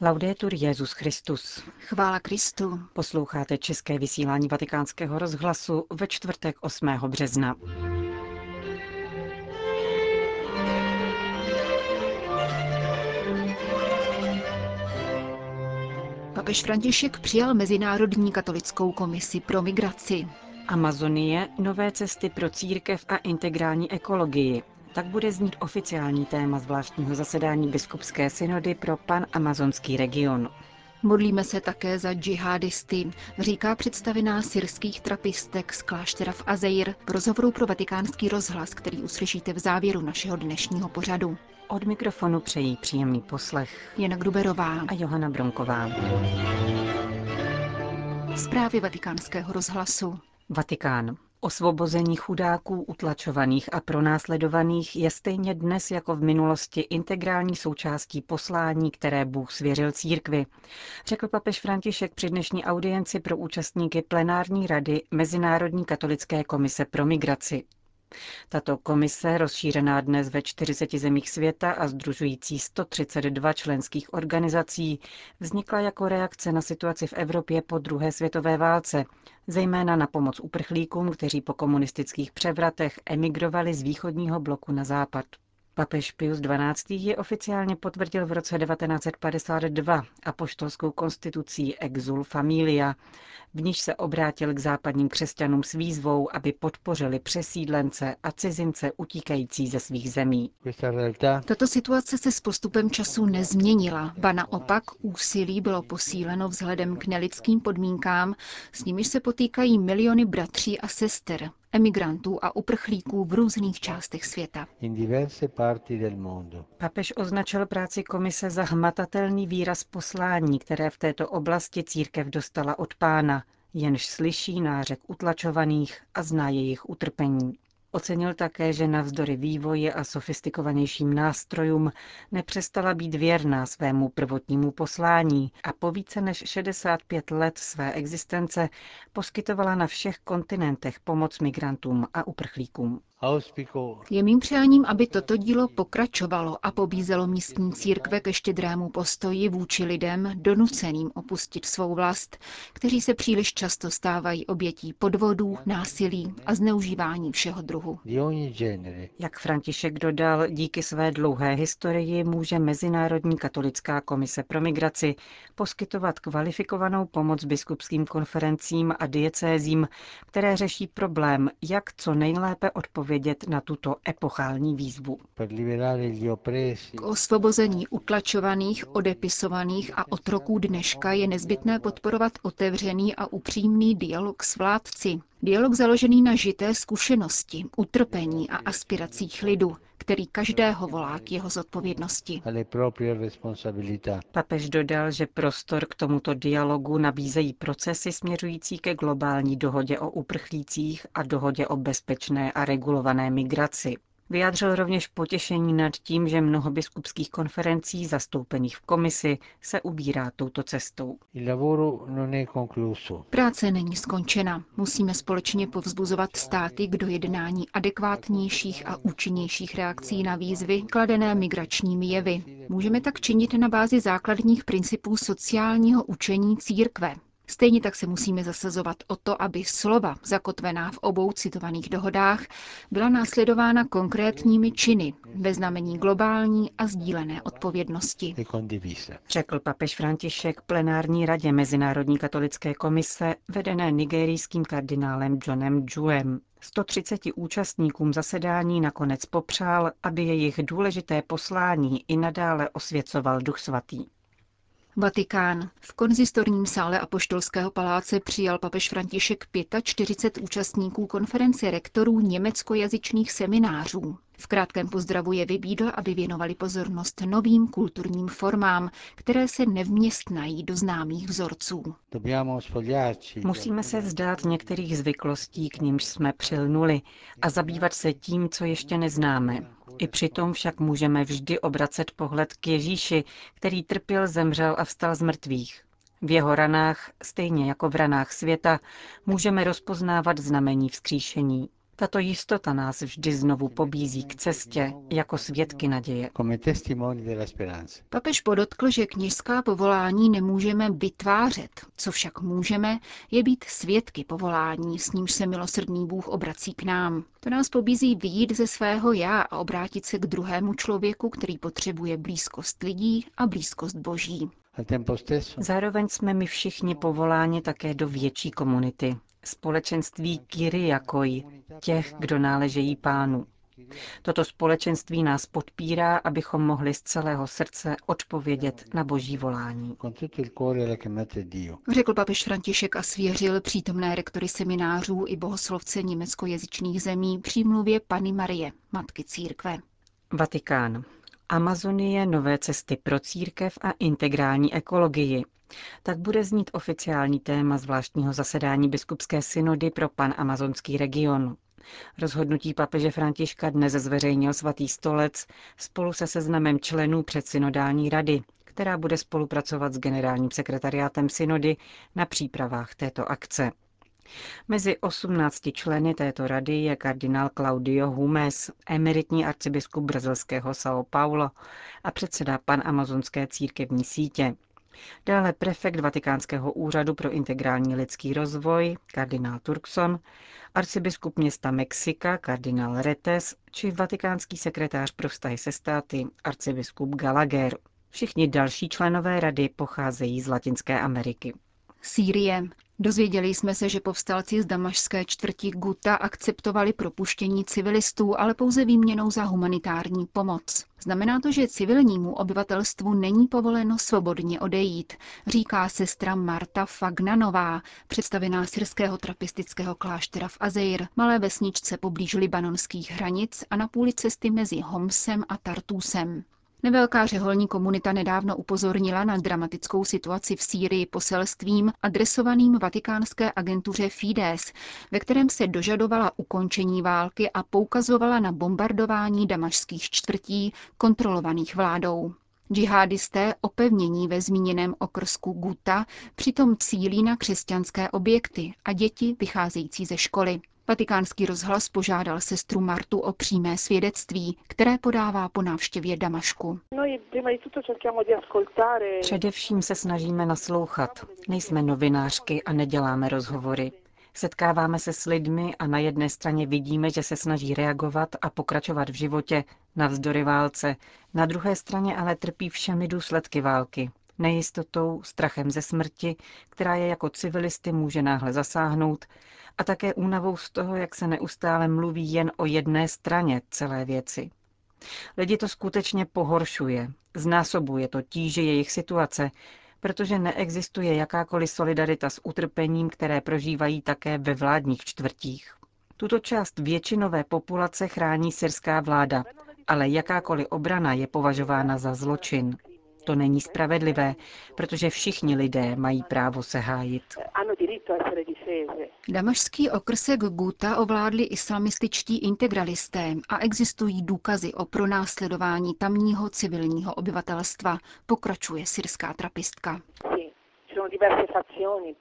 Laudetur Jezus Christus. Chvála Kristu. Posloucháte české vysílání Vatikánského rozhlasu ve čtvrtek 8. března. Papež František přijal Mezinárodní katolickou komisi pro migraci. Amazonie, nové cesty pro církev a integrální ekologii. Tak bude znít oficiální téma zvláštního zasedání biskupské synody pro pan amazonský region. Modlíme se také za džihadisty, říká představená syrských trapistek z kláštera v Azeir v rozhovoru pro vatikánský rozhlas, který uslyšíte v závěru našeho dnešního pořadu. Od mikrofonu přejí příjemný poslech Jana Gruberová a Johana Bronková. Zprávy vatikánského rozhlasu. Vatikán. Osvobození chudáků, utlačovaných a pronásledovaných je stejně dnes jako v minulosti integrální součástí poslání, které Bůh svěřil církvi, řekl papež František při dnešní audienci pro účastníky plenární rady Mezinárodní katolické komise pro migraci. Tato komise, rozšířená dnes ve 40 zemích světa a združující 132 členských organizací, vznikla jako reakce na situaci v Evropě po druhé světové válce, zejména na pomoc uprchlíkům, kteří po komunistických převratech emigrovali z východního bloku na západ. Papež Pius XII. ji oficiálně potvrdil v roce 1952 apoštolskou konstitucí Exul Familia, v níž se obrátil k západním křesťanům s výzvou, aby podpořili přesídlence a cizince utíkající ze svých zemí. Tato situace se s postupem času nezměnila, ba naopak úsilí bylo posíleno vzhledem k nelidským podmínkám, s nimiž se potýkají miliony bratří a sester, emigrantů a uprchlíků v různých částech světa. Papež označil práci komise za hmatatelný výraz poslání, které v této oblasti církev dostala od pána, jenž slyší nářek utlačovaných a zná jejich utrpení. Ocenil také, že navzdory vývoji a sofistikovanějším nástrojům nepřestala být věrná svému prvotnímu poslání a po více než 65 let své existence poskytovala na všech kontinentech pomoc migrantům a uprchlíkům. Je mým přáním, aby toto dílo pokračovalo a pobízelo místní církve ke štědrému postoji vůči lidem donuceným opustit svou vlast, kteří se příliš často stávají obětí podvodů, násilí a zneužívání všeho druhu. Jak František dodal, díky své dlouhé historii může Mezinárodní katolická komise pro migraci poskytovat kvalifikovanou pomoc biskupským konferencím a diecézím, které řeší problém, jak co nejlépe odpovědět odpovědět na tuto epochální výzvu. K osvobození utlačovaných, odepisovaných a otroků dneška je nezbytné podporovat otevřený a upřímný dialog s vládci. Dialog založený na žité zkušenosti, utrpení a aspiracích lidu, který každého volá k jeho zodpovědnosti. Papež dodal, že prostor k tomuto dialogu nabízejí procesy směřující ke globální dohodě o uprchlících a dohodě o bezpečné a regulované migraci. Vyjádřil rovněž potěšení nad tím, že mnoho biskupských konferencí zastoupených v komisi se ubírá touto cestou. Práce není skončena. Musíme společně povzbuzovat státy k dojednání adekvátnějších a účinnějších reakcí na výzvy kladené migračními jevy. Můžeme tak činit na bázi základních principů sociálního učení církve, Stejně tak se musíme zasazovat o to, aby slova zakotvená v obou citovaných dohodách byla následována konkrétními činy ve znamení globální a sdílené odpovědnosti. Řekl papež František plenární radě Mezinárodní katolické komise vedené nigerijským kardinálem Johnem Juem. 130 účastníkům zasedání nakonec popřál, aby jejich důležité poslání i nadále osvěcoval Duch Svatý. Vatikán. V konzistorním sále Apoštolského paláce přijal papež František 45 účastníků konference rektorů německojazyčných seminářů. V krátkém pozdravu je vybídl, aby věnovali pozornost novým kulturním formám, které se nevměstnají do známých vzorců. Musíme se vzdát některých zvyklostí, k nímž jsme přilnuli, a zabývat se tím, co ještě neznáme. I přitom však můžeme vždy obracet pohled k Ježíši, který trpěl, zemřel a vstal z mrtvých. V jeho ranách, stejně jako v ranách světa, můžeme rozpoznávat znamení vzkříšení. Tato jistota nás vždy znovu pobízí k cestě jako svědky naděje. Papež podotkl, že kněžská povolání nemůžeme vytvářet. Co však můžeme, je být svědky povolání, s nímž se milosrdný Bůh obrací k nám. To nás pobízí vyjít ze svého já a obrátit se k druhému člověku, který potřebuje blízkost lidí a blízkost Boží. Zároveň jsme my všichni povoláni také do větší komunity, společenství Kyriakoj, těch, kdo náležejí pánu. Toto společenství nás podpírá, abychom mohli z celého srdce odpovědět na boží volání. Řekl papež František a svěřil přítomné rektory seminářů i bohoslovce německojazyčných zemí přímluvě Pany Marie, Matky Církve. Vatikán. Amazonie nové cesty pro církev a integrální ekologii. Tak bude znít oficiální téma zvláštního zasedání biskupské synody pro pan amazonský region. Rozhodnutí papeže Františka dnes zveřejnil svatý stolec spolu se seznamem členů předsynodální rady, která bude spolupracovat s generálním sekretariátem synody na přípravách této akce. Mezi 18 členy této rady je kardinál Claudio Humes, emeritní arcibiskup brazilského São Paulo a předseda pan amazonské církevní sítě. Dále prefekt Vatikánského úřadu pro integrální lidský rozvoj, kardinál Turkson, arcibiskup města Mexika, kardinál Retes, či vatikánský sekretář pro vztahy se státy, arcibiskup Gallagher. Všichni další členové rady pocházejí z Latinské Ameriky. Sýrie. Dozvěděli jsme se, že povstalci z damašské čtvrti Guta akceptovali propuštění civilistů, ale pouze výměnou za humanitární pomoc. Znamená to, že civilnímu obyvatelstvu není povoleno svobodně odejít, říká sestra Marta Fagnanová, představená syrského trapistického kláštera v Azeir, malé vesničce poblíž libanonských hranic a na půli cesty mezi Homsem a Tartusem. Nevelká řeholní komunita nedávno upozornila na dramatickou situaci v Sýrii poselstvím adresovaným vatikánské agentuře Fides, ve kterém se dožadovala ukončení války a poukazovala na bombardování damašských čtvrtí kontrolovaných vládou. Džihadisté opevnění ve zmíněném okrsku Guta přitom cílí na křesťanské objekty a děti vycházející ze školy. Vatikánský rozhlas požádal sestru Martu o přímé svědectví, které podává po návštěvě Damašku. Především se snažíme naslouchat. Nejsme novinářky a neděláme rozhovory. Setkáváme se s lidmi a na jedné straně vidíme, že se snaží reagovat a pokračovat v životě navzdory válce, na druhé straně ale trpí všemi důsledky války. Nejistotou, strachem ze smrti, která je jako civilisty může náhle zasáhnout, a také únavou z toho, jak se neustále mluví jen o jedné straně celé věci. Lidi to skutečně pohoršuje, znásobuje to tíže jejich situace, protože neexistuje jakákoliv solidarita s utrpením, které prožívají také ve vládních čtvrtích. Tuto část většinové populace chrání syrská vláda, ale jakákoliv obrana je považována za zločin. To není spravedlivé, protože všichni lidé mají právo se hájit. Damašský okrsek Guta ovládli islamističtí integralisté a existují důkazy o pronásledování tamního civilního obyvatelstva, pokračuje syrská trapistka.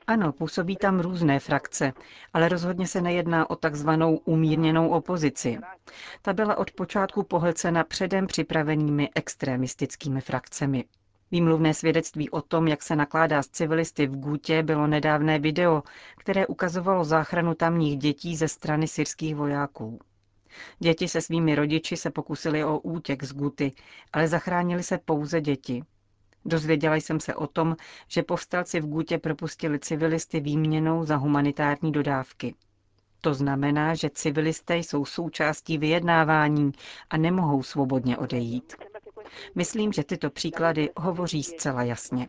Ano, působí tam různé frakce, ale rozhodně se nejedná o takzvanou umírněnou opozici. Ta byla od počátku pohlcena předem připravenými extremistickými frakcemi. Výmluvné svědectví o tom, jak se nakládá s civilisty v Gutě, bylo nedávné video, které ukazovalo záchranu tamních dětí ze strany syrských vojáků. Děti se svými rodiči se pokusili o útěk z Guty, ale zachránili se pouze děti. Dozvěděla jsem se o tom, že povstalci v Gutě propustili civilisty výměnou za humanitární dodávky. To znamená, že civilisté jsou součástí vyjednávání a nemohou svobodně odejít. Myslím, že tyto příklady hovoří zcela jasně.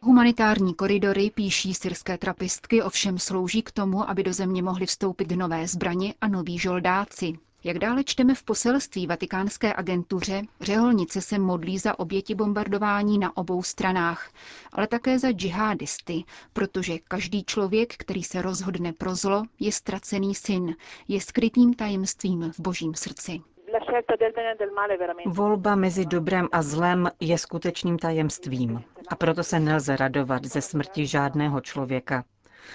Humanitární koridory, píší syrské trapistky, ovšem slouží k tomu, aby do země mohly vstoupit nové zbraně a noví žoldáci. Jak dále čteme v poselství vatikánské agentuře, řeholnice se modlí za oběti bombardování na obou stranách, ale také za džihadisty, protože každý člověk, který se rozhodne pro zlo, je ztracený syn, je skrytým tajemstvím v božím srdci. Volba mezi dobrem a zlem je skutečným tajemstvím a proto se nelze radovat ze smrti žádného člověka.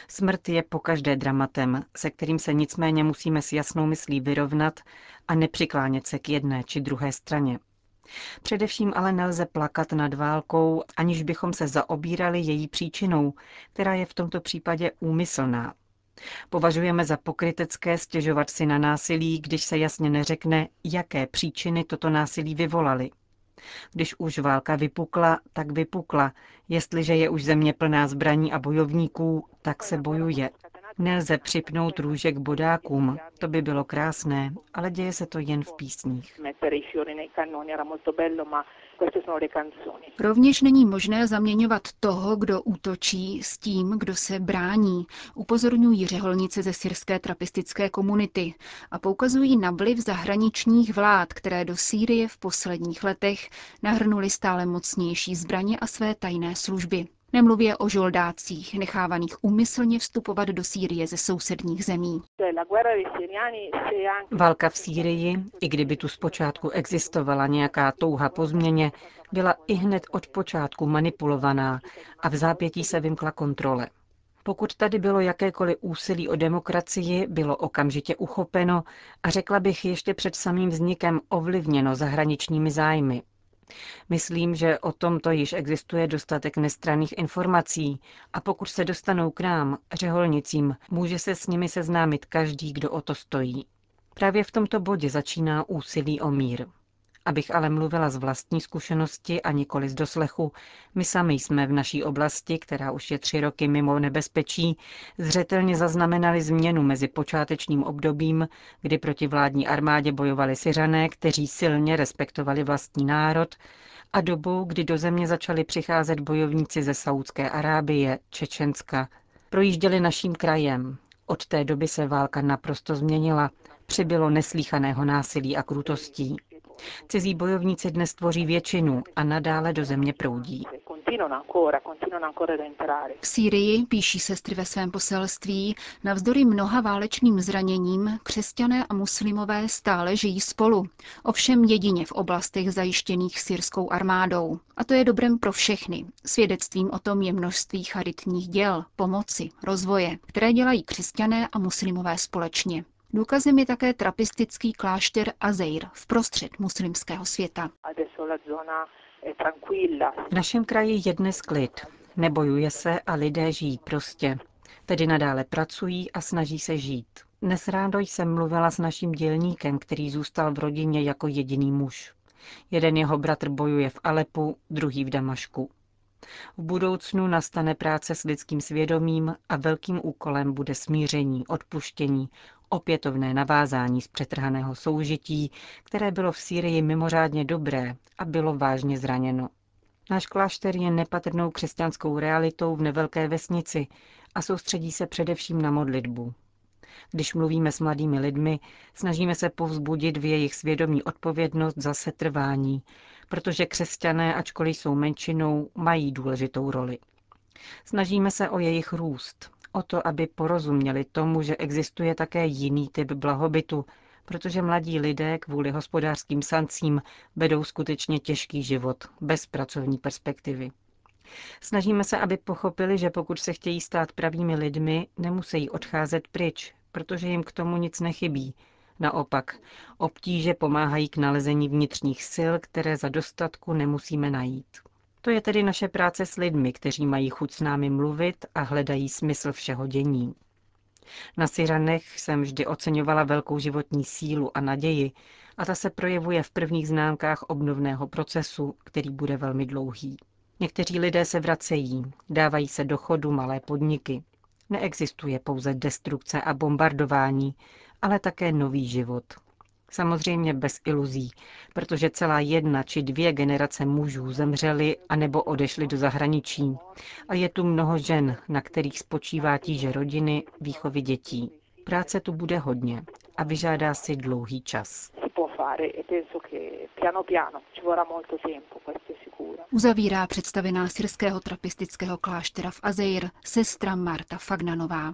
Smrt je pokaždé dramatem, se kterým se nicméně musíme s jasnou myslí vyrovnat a nepřiklánět se k jedné či druhé straně. Především ale nelze plakat nad válkou, aniž bychom se zaobírali její příčinou, která je v tomto případě úmyslná. Považujeme za pokrytecké stěžovat si na násilí, když se jasně neřekne, jaké příčiny toto násilí vyvolaly. Když už válka vypukla, tak vypukla. Jestliže je už země plná zbraní a bojovníků, tak se bojuje. Nelze připnout růže k bodákům, to by bylo krásné, ale děje se to jen v písních. Rovněž není možné zaměňovat toho, kdo útočí, s tím, kdo se brání, upozorňují řeholnice ze syrské trapistické komunity a poukazují na vliv zahraničních vlád, které do Sýrie v posledních letech nahrnuly stále mocnější zbraně a své tajné služby. Nemluvě o žoldácích, nechávaných umyslně vstupovat do Sýrie ze sousedních zemí. Válka v Sýrii, i kdyby tu zpočátku existovala nějaká touha po změně, byla i hned od počátku manipulovaná a v zápětí se vymkla kontrole. Pokud tady bylo jakékoliv úsilí o demokracii, bylo okamžitě uchopeno a řekla bych ještě před samým vznikem ovlivněno zahraničními zájmy. Myslím, že o tomto již existuje dostatek nestraných informací a pokud se dostanou k nám, řeholnicím, může se s nimi seznámit každý, kdo o to stojí. Právě v tomto bodě začíná úsilí o mír. Abych ale mluvila z vlastní zkušenosti a nikoli z doslechu, my sami jsme v naší oblasti, která už je tři roky mimo nebezpečí, zřetelně zaznamenali změnu mezi počátečním obdobím, kdy proti vládní armádě bojovali Syřané, kteří silně respektovali vlastní národ, a dobou, kdy do země začali přicházet bojovníci ze Saudské Arábie, Čečenska. Projížděli naším krajem. Od té doby se válka naprosto změnila. Přibylo neslíchaného násilí a krutostí. Cizí bojovníci dnes tvoří většinu a nadále do země proudí. V Sýrii, píší sestry ve svém poselství, navzdory mnoha válečným zraněním, křesťané a muslimové stále žijí spolu. Ovšem jedině v oblastech zajištěných syrskou armádou. A to je dobrem pro všechny. Svědectvím o tom je množství charitních děl, pomoci, rozvoje, které dělají křesťané a muslimové společně. Důkazem je také trapistický klášter Azeir v prostřed muslimského světa. V našem kraji je dnes klid. Nebojuje se a lidé žijí prostě. Tedy nadále pracují a snaží se žít. Dnes rádo jsem mluvila s naším dělníkem, který zůstal v rodině jako jediný muž. Jeden jeho bratr bojuje v Alepu, druhý v Damašku. V budoucnu nastane práce s lidským svědomím a velkým úkolem bude smíření, odpuštění, opětovné navázání z přetrhaného soužití, které bylo v Sýrii mimořádně dobré a bylo vážně zraněno. Náš klášter je nepatrnou křesťanskou realitou v nevelké vesnici a soustředí se především na modlitbu. Když mluvíme s mladými lidmi, snažíme se povzbudit v jejich svědomí odpovědnost za setrvání, protože křesťané, ačkoliv jsou menšinou, mají důležitou roli. Snažíme se o jejich růst, o to, aby porozuměli tomu, že existuje také jiný typ blahobytu, protože mladí lidé kvůli hospodářským sankcím vedou skutečně těžký život, bez pracovní perspektivy. Snažíme se, aby pochopili, že pokud se chtějí stát pravými lidmi, nemusí odcházet pryč, protože jim k tomu nic nechybí. Naopak, obtíže pomáhají k nalezení vnitřních sil, které za dostatku nemusíme najít. To je tedy naše práce s lidmi, kteří mají chuť s námi mluvit a hledají smysl všeho dění. Na Syřanech jsem vždy oceňovala velkou životní sílu a naději a ta se projevuje v prvních známkách obnovného procesu, který bude velmi dlouhý. Někteří lidé se vracejí, dávají se do chodu malé podniky. Neexistuje pouze destrukce a bombardování, ale také nový život, Samozřejmě bez iluzí, protože celá jedna či dvě generace mužů zemřely anebo odešly do zahraničí. A je tu mnoho žen, na kterých spočívá tíže rodiny, výchovy dětí. Práce tu bude hodně a vyžádá si dlouhý čas. Uzavírá představená syrského trapistického kláštera v Azeir sestra Marta Fagnanová.